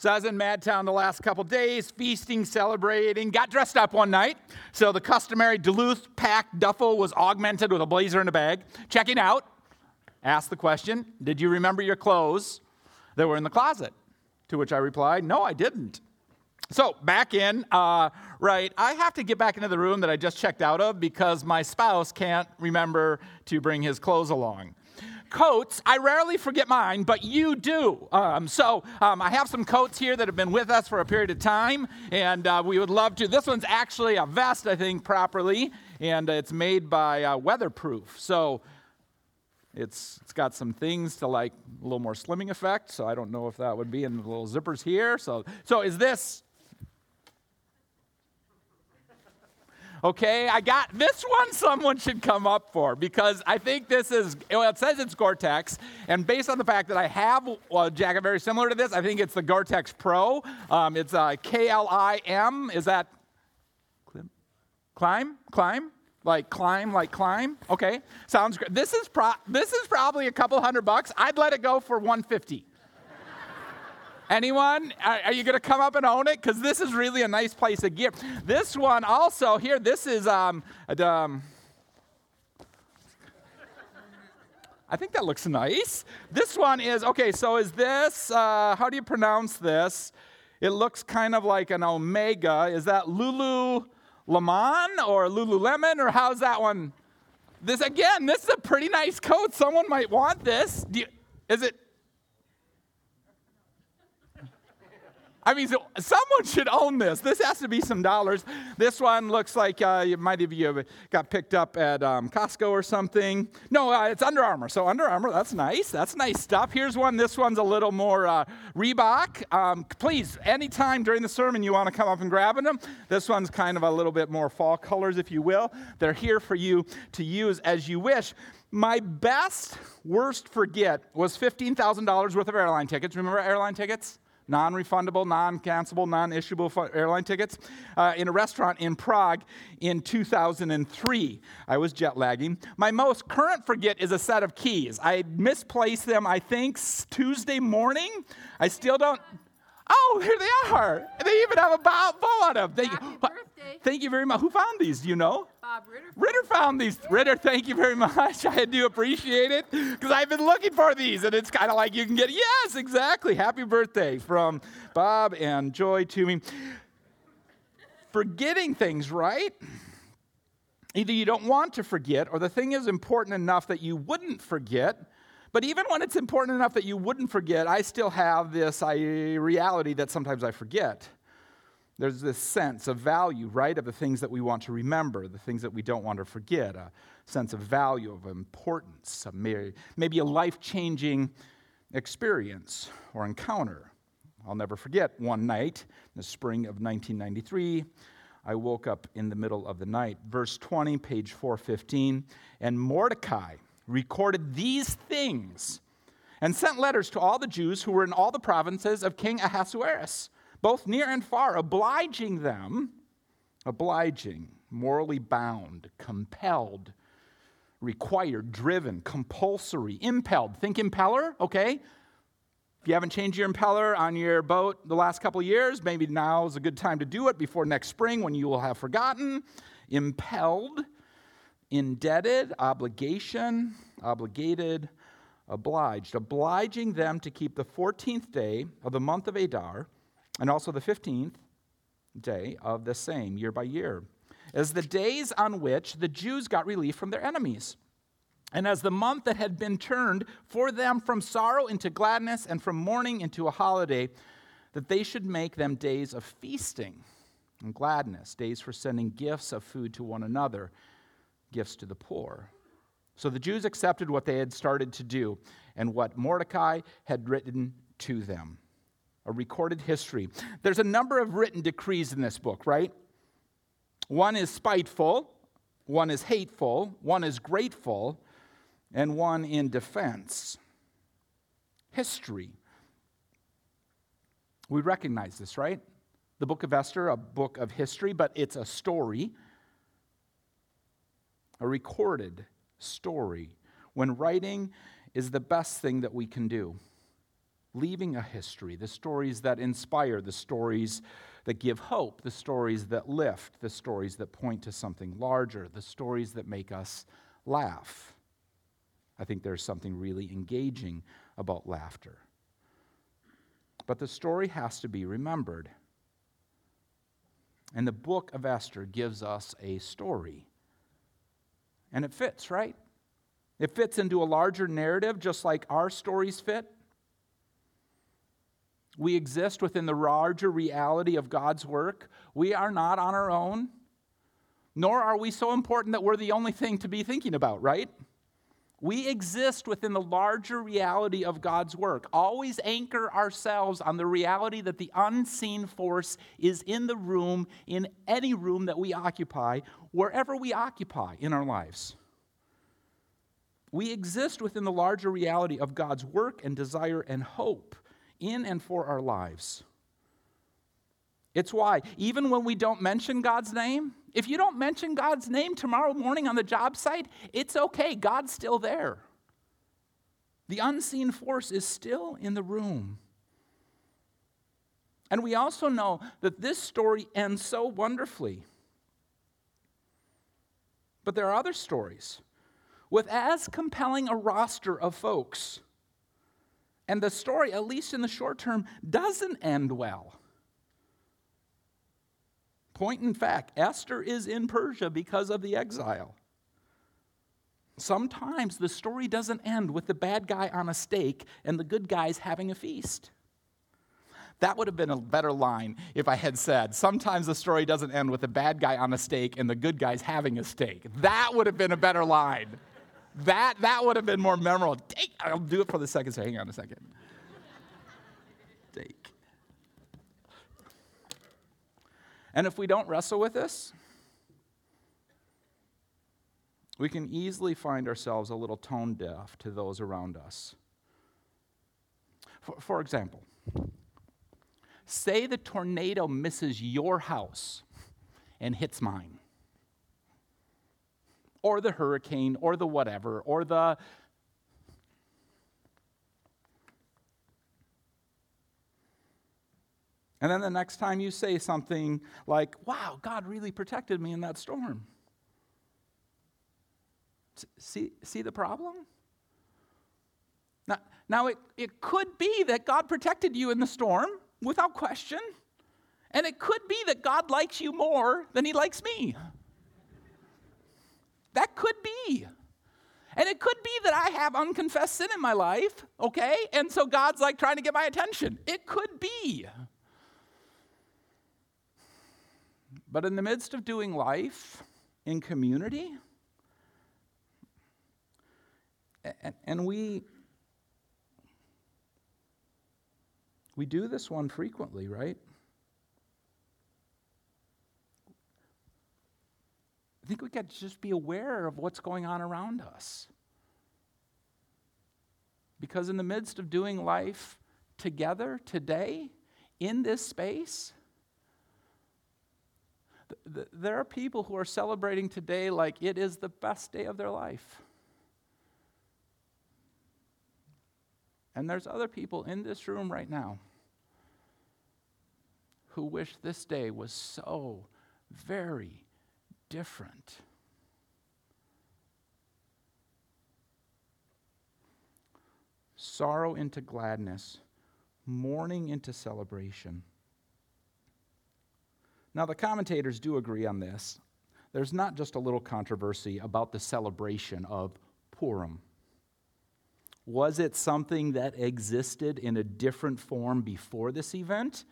So I was in Madtown the last couple days, feasting, celebrating, got dressed up one night. So the customary Duluth Pack duffel was augmented with a blazer and a bag. Checking out, asked the question, Did you remember your clothes that were in the closet? To which I replied, No, I didn't. So back in, uh, right, I have to get back into the room that I just checked out of because my spouse can't remember to bring his clothes along coats. I rarely forget mine, but you do. Um, so um, I have some coats here that have been with us for a period of time, and uh, we would love to. This one's actually a vest, I think, properly, and it's made by uh, Weatherproof. So it's, it's got some things to like a little more slimming effect. So I don't know if that would be in the little zippers here. So, so is this Okay, I got this one someone should come up for because I think this is, well, it says it's Gore Tex, and based on the fact that I have a jacket very similar to this, I think it's the Gore Tex Pro. Um, it's uh, K L I M. Is that climb? climb? Climb? Like climb, like climb? Okay, sounds great. This is, pro- this is probably a couple hundred bucks. I'd let it go for 150. Anyone? Are, are you going to come up and own it? Because this is really a nice place to give. This one also, here, this is, um, um, I think that looks nice. This one is, okay, so is this, uh, how do you pronounce this? It looks kind of like an omega. Is that Lulu Lemon or Lululemon, or how's that one? This, again, this is a pretty nice coat. Someone might want this. You, is it I mean, so someone should own this. This has to be some dollars. This one looks like uh, you might have you got picked up at um, Costco or something. No, uh, it's Under Armour. So Under Armour, that's nice. That's nice stuff. Here's one. This one's a little more uh, Reebok. Um, please, anytime during the sermon you want to come up and grab them. This one's kind of a little bit more fall colors, if you will. They're here for you to use as you wish. My best, worst forget was $15,000 worth of airline tickets. Remember airline tickets? Non refundable, non cancelable, non issuable airline tickets uh, in a restaurant in Prague in 2003. I was jet lagging. My most current forget is a set of keys. I misplaced them, I think, Tuesday morning. I still don't. Oh, here they are. They even have a bow, bow on them. Birthday. thank you very much. Who found these? Do you know? Bob Ritter. Ritter found these. Ritter, thank you very much. I do appreciate it because I've been looking for these, and it's kind of like you can get, yes, exactly. Happy birthday from Bob and Joy to me. Forgetting things, right? Either you don't want to forget, or the thing is important enough that you wouldn't forget but even when it's important enough that you wouldn't forget, I still have this I, reality that sometimes I forget. There's this sense of value, right, of the things that we want to remember, the things that we don't want to forget, a sense of value, of importance, of maybe a life changing experience or encounter. I'll never forget one night in the spring of 1993. I woke up in the middle of the night. Verse 20, page 415. And Mordecai, recorded these things and sent letters to all the Jews who were in all the provinces of King Ahasuerus, both near and far, obliging them, obliging, morally bound, compelled, required, driven, compulsory, impelled. Think impeller, okay? If you haven't changed your impeller on your boat the last couple years, maybe now is a good time to do it before next spring when you will have forgotten. Impelled indebted, obligation, obligated, obliged, obliging them to keep the 14th day of the month of Adar and also the 15th day of the same year by year, as the days on which the Jews got relief from their enemies. And as the month that had been turned for them from sorrow into gladness and from mourning into a holiday, that they should make them days of feasting and gladness, days for sending gifts of food to one another gifts to the poor. So the Jews accepted what they had started to do and what Mordecai had written to them. A recorded history. There's a number of written decrees in this book, right? One is spiteful, one is hateful, one is grateful, and one in defense. History. We recognize this, right? The book of Esther, a book of history, but it's a story a recorded story, when writing is the best thing that we can do. Leaving a history, the stories that inspire, the stories that give hope, the stories that lift, the stories that point to something larger, the stories that make us laugh. I think there's something really engaging about laughter. But the story has to be remembered. And the book of Esther gives us a story. And it fits, right? It fits into a larger narrative, just like our stories fit. We exist within the larger reality of God's work. We are not on our own, nor are we so important that we're the only thing to be thinking about, right? We exist within the larger reality of God's work. Always anchor ourselves on the reality that the unseen force is in the room, in any room that we occupy, wherever we occupy in our lives. We exist within the larger reality of God's work and desire and hope in and for our lives. It's why, even when we don't mention God's name, if you don't mention God's name tomorrow morning on the job site, it's okay. God's still there. The unseen force is still in the room. And we also know that this story ends so wonderfully. But there are other stories with as compelling a roster of folks. And the story, at least in the short term, doesn't end well. Point in fact, Esther is in Persia because of the exile. Sometimes the story doesn't end with the bad guy on a stake and the good guys having a feast. That would have been a better line if I had said, sometimes the story doesn't end with the bad guy on a stake and the good guys having a stake. That would have been a better line. That, that would have been more memorable. I'll do it for the second, so hang on a second. And if we don't wrestle with this, we can easily find ourselves a little tone deaf to those around us. For, for, example, say the tornado misses your house and hits mine, or the hurricane, or the whatever, or the And then the next time you say something like, wow, God really protected me in that storm. See, see the problem? Now, now it, it could be that God protected you in the storm without question. And it could be that God likes you more than he likes me. That could be. And it could be that I have unconfessed sin in my life, okay? And so God's like trying to get my attention. It could be. But in the midst of doing life in community, and, we we do this one frequently, right? I think we got to just be aware of what's going on around us. Because in the midst of doing life together today, in this space, there are people who are celebrating today like it is the best day of their life. And there's other people in this room right now who wish this day was so very different. Sorrow into gladness, mourning into celebration. Now, the commentators do agree on this. There's not just a little controversy about the celebration of Purim. Was it something that existed in a different form before this event?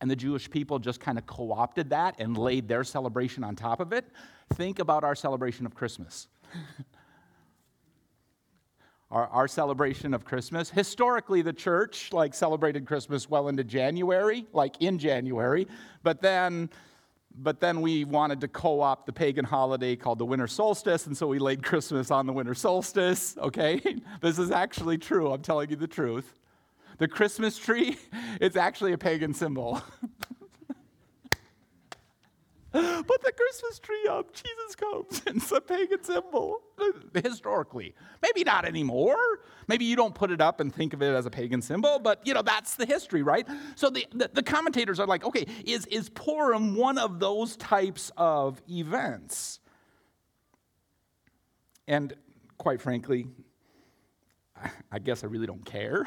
And the Jewish people just kind of co opted that and laid their celebration on top of it? Think about our celebration of Christmas. our, our celebration of Christmas. Historically, the church like celebrated Christmas well into January, like in January, but then but then we wanted to co-opt the pagan holiday called the winter solstice and so we laid christmas on the winter solstice okay this is actually true i'm telling you the truth the christmas tree it's actually a pagan symbol Put the Christmas tree up. Jesus comes. It's a pagan symbol. Historically. Maybe not anymore. Maybe you don't put it up and think of it as a pagan symbol, but you know, that's the history, right? So the, the, the commentators are like, okay, is, is Purim one of those types of events? And quite frankly, I guess I really don't care.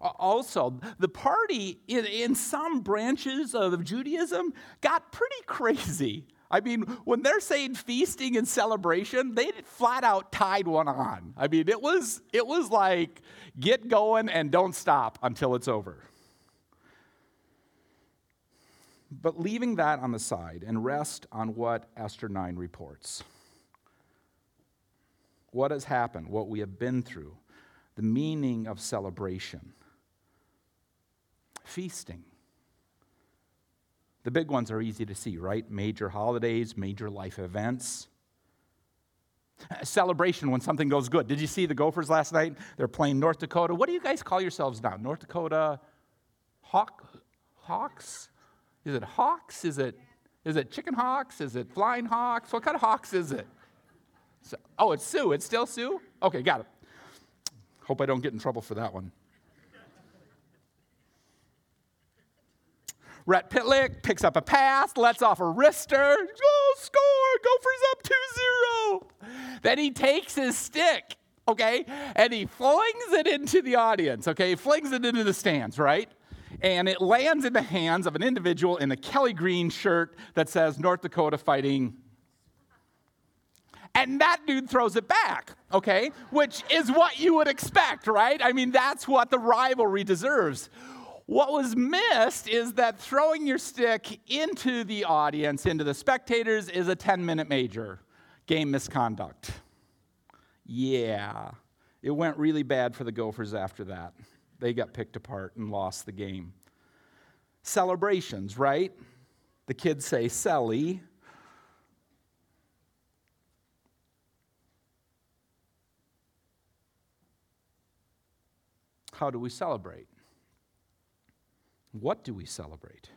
Also, the party in, in some branches of Judaism got pretty crazy. I mean, when they're saying feasting and celebration, they flat out tied one on. I mean, it was, it was like get going and don't stop until it's over. But leaving that on the side and rest on what Esther 9 reports. What has happened, what we have been through, the meaning of celebration, feasting. The big ones are easy to see, right? Major holidays, major life events. Celebration when something goes good. Did you see the Gophers last night? They're playing North Dakota. What do you guys call yourselves now? North Dakota Hawk Hawks? Is it Hawks? Is it is it Chicken Hawks? Is it Flying Hawks? What kind of Hawks is it? So, oh, it's Sioux. It's still Sioux? Okay, got it. Hope I don't get in trouble for that one. Rhett Pitlick picks up a pass, lets off a wrister. Oh, score! Gophers up 2 0. Then he takes his stick, okay, and he flings it into the audience, okay? He flings it into the stands, right? And it lands in the hands of an individual in a Kelly Green shirt that says North Dakota Fighting and that dude throws it back, okay? Which is what you would expect, right? I mean, that's what the rivalry deserves. What was missed is that throwing your stick into the audience, into the spectators, is a 10 minute major. Game misconduct. Yeah, it went really bad for the Gophers after that. They got picked apart and lost the game. Celebrations, right? The kids say, Selly. How do we celebrate? What do we celebrate?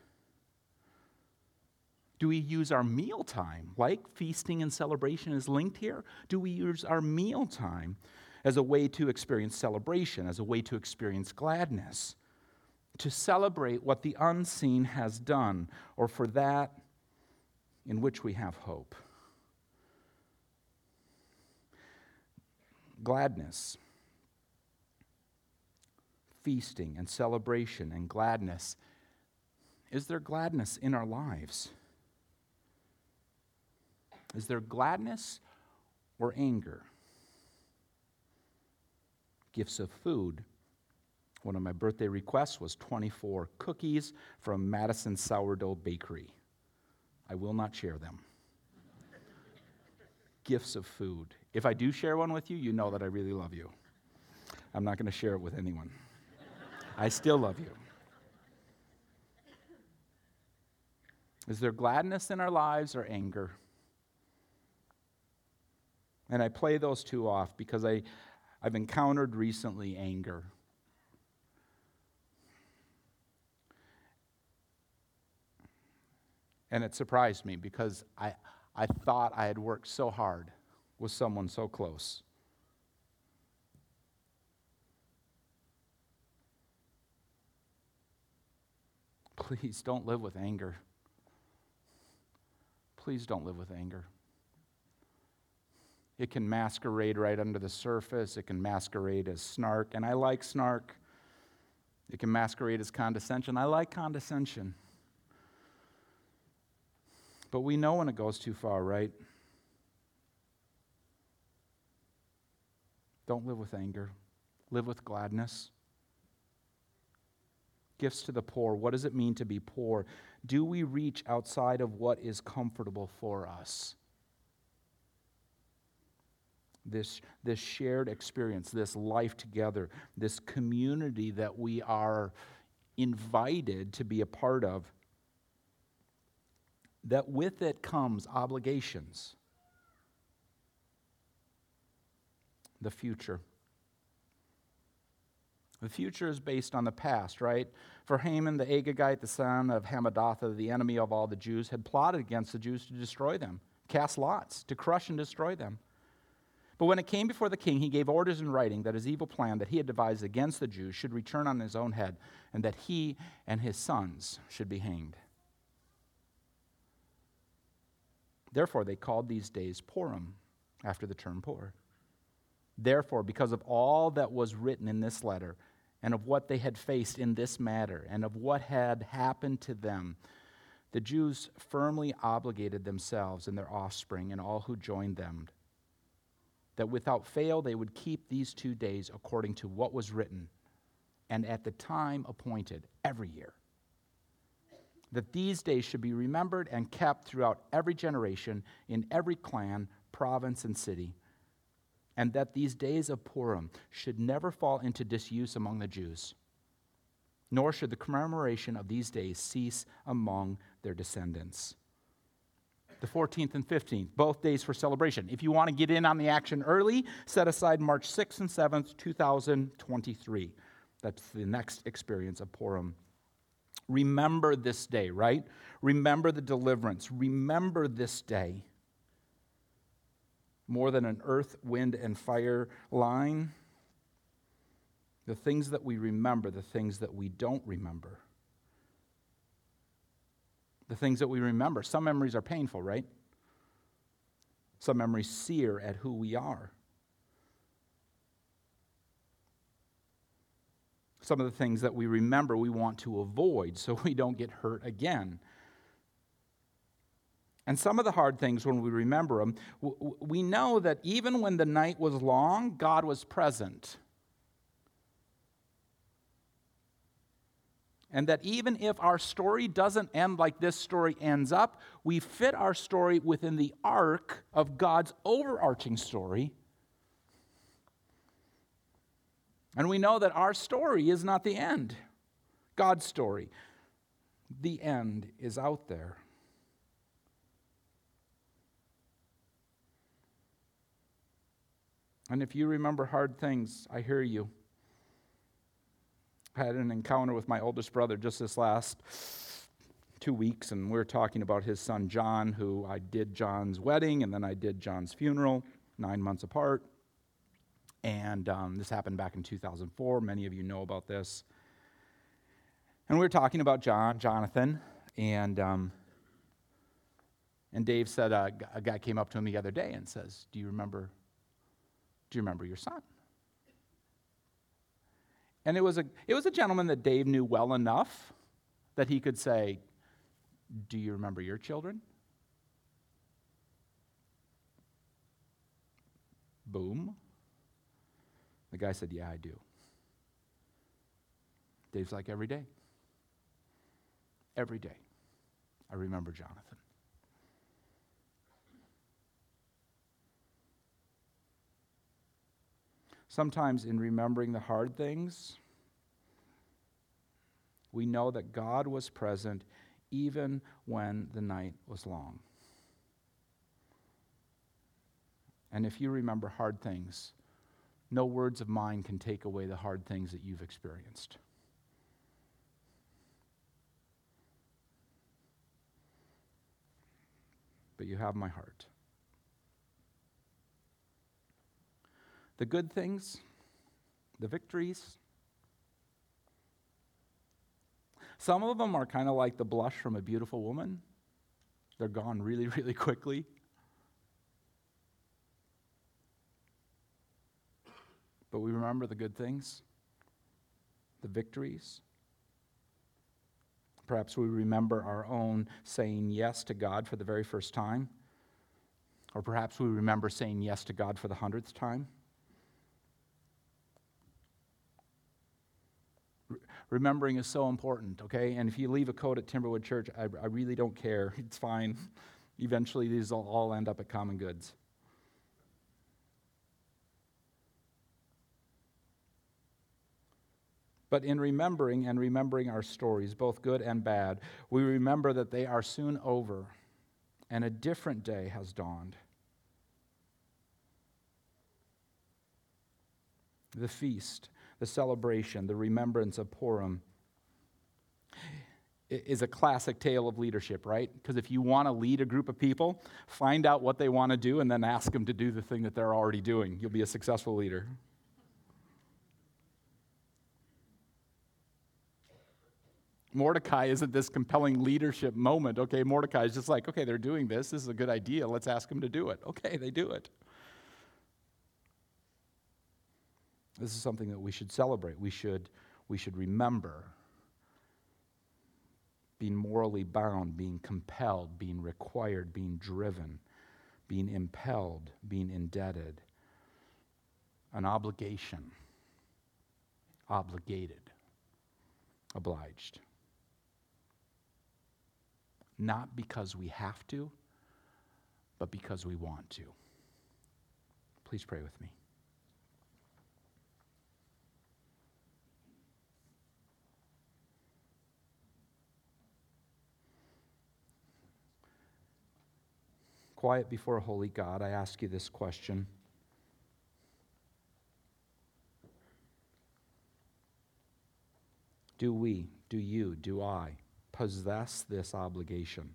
Do we use our mealtime, like feasting and celebration is linked here? Do we use our mealtime as a way to experience celebration, as a way to experience gladness, to celebrate what the unseen has done, or for that in which we have hope? Gladness feasting and celebration and gladness. Is there gladness in our lives? Is there gladness or anger? Gifts of food. One of my birthday requests was 24 cookies from Madison Sourdough Bakery. I will not share them. Gifts of food. If I do share one with you, you know that I really love you. I'm not going to share it with anyone. I still love you. Is there gladness in our lives or anger? And I play those two off because I, I've encountered recently anger. And it surprised me because I, I thought I had worked so hard with someone so close. Please don't live with anger. Please don't live with anger. It can masquerade right under the surface, it can masquerade as snark, and I like snark. It can masquerade as condescension. I like condescension. But we know when it goes too far, right? Don't live with anger, live with gladness gifts to the poor. What does it mean to be poor? Do we reach outside of what is comfortable for us? This, this shared experience, this life together, this community that we are invited to be a part of, that with it comes obligations. The future. The future is based on the past, right? For Haman the Agagite, the son of Hammedatha, the enemy of all the Jews, had plotted against the Jews to destroy them, cast lots, to crush and destroy them. But when it came before the king, he gave orders in writing that his evil plan that he had devised against the Jews should return on his own head, and that he and his sons should be hanged. Therefore, they called these days Purim, after the term Pur. Therefore, because of all that was written in this letter, and of what they had faced in this matter, and of what had happened to them, the Jews firmly obligated themselves and their offspring and all who joined them that without fail they would keep these two days according to what was written and at the time appointed every year. That these days should be remembered and kept throughout every generation, in every clan, province, and city and that these days of Purim should never fall into disuse among the Jews, nor should the commemoration of these days cease among their descendants. The 14th and 15th, both days for celebration. If you want to get in on the action early, set aside March 6th and 7th, 2023. That's the next experience of Purim. Remember this day, right? Remember the deliverance. Remember this day more than an earth, wind, and fire line. The things that we remember, the things that we don't remember. The things that we remember. Some memories are painful, right? Some memories sear at who we are. Some of the things that we remember we want to avoid so we don't get hurt again. And some of the hard things, when we remember them, we know that even when the night was long, God was present. And that even if our story doesn't end like this story ends up, we fit our story within the arc of God's overarching story. And we know that our story is not the end, God's story. The end is out there. And if you remember hard things, I hear you. I had an encounter with my oldest brother just this last two weeks, and we were talking about his son John, who I did John's wedding, and then I did John's funeral, nine months apart. And um, this happened back in 2004. Many of you know about this. And we were talking about John, Jonathan, and um, and Dave said uh, a guy came up to him the other day and says, "Do you remember do you remember your son? And it was a, it was a gentleman that Dave knew well enough that he could say, Do you remember your children? Boom. The guy said, Yeah, I do. Dave's like, Every day. Every day. I remember Jonathan. Sometimes, in remembering the hard things, we know that God was present even when the night was long. And if you remember hard things, no words of mine can take away the hard things that you've experienced. But you have my heart. The good things, the victories. Some of them are kind of like the blush from a beautiful woman. They're gone really, really quickly. But we remember the good things, the victories. Perhaps we remember our own saying yes to God for the very first time. Or perhaps we remember saying yes to God for the hundredth time. Remembering is so important, okay? And if you leave a coat at Timberwood Church, I, I really don't care. It's fine. Eventually, these will all end up at Common Goods. But in remembering and remembering our stories, both good and bad, we remember that they are soon over and a different day has dawned. The feast the celebration, the remembrance of Purim is a classic tale of leadership, right? Because if you want to lead a group of people, find out what they want to do and then ask them to do the thing that they're already doing. You'll be a successful leader. Mordecai isn't this compelling leadership moment. Okay, Mordecai is just like, okay, they're doing this. This is a good idea. Let's ask them to do it. Okay, they do it. This is something that we should celebrate. We should, we should remember being morally bound, being compelled, being required, being driven, being impelled, being indebted, an obligation, obligated, obliged. Not because we have to, but because we want to. Please pray with me. Quiet before a holy God, I ask you this question. Do we, do you, do I possess this obligation?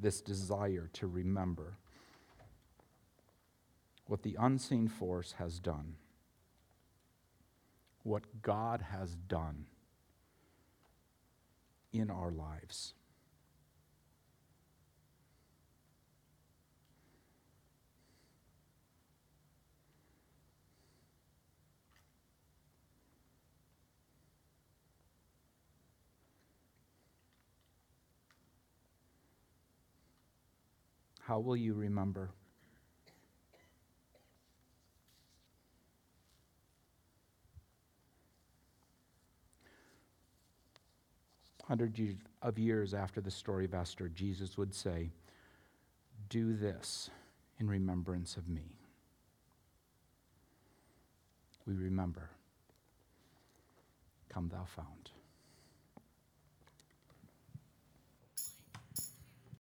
This desire to remember what the unseen force has done, what God has done in our lives. How will you remember? Hundreds of years after the story of Esther, Jesus would say, Do this in remembrance of me. We remember. Come, thou fount.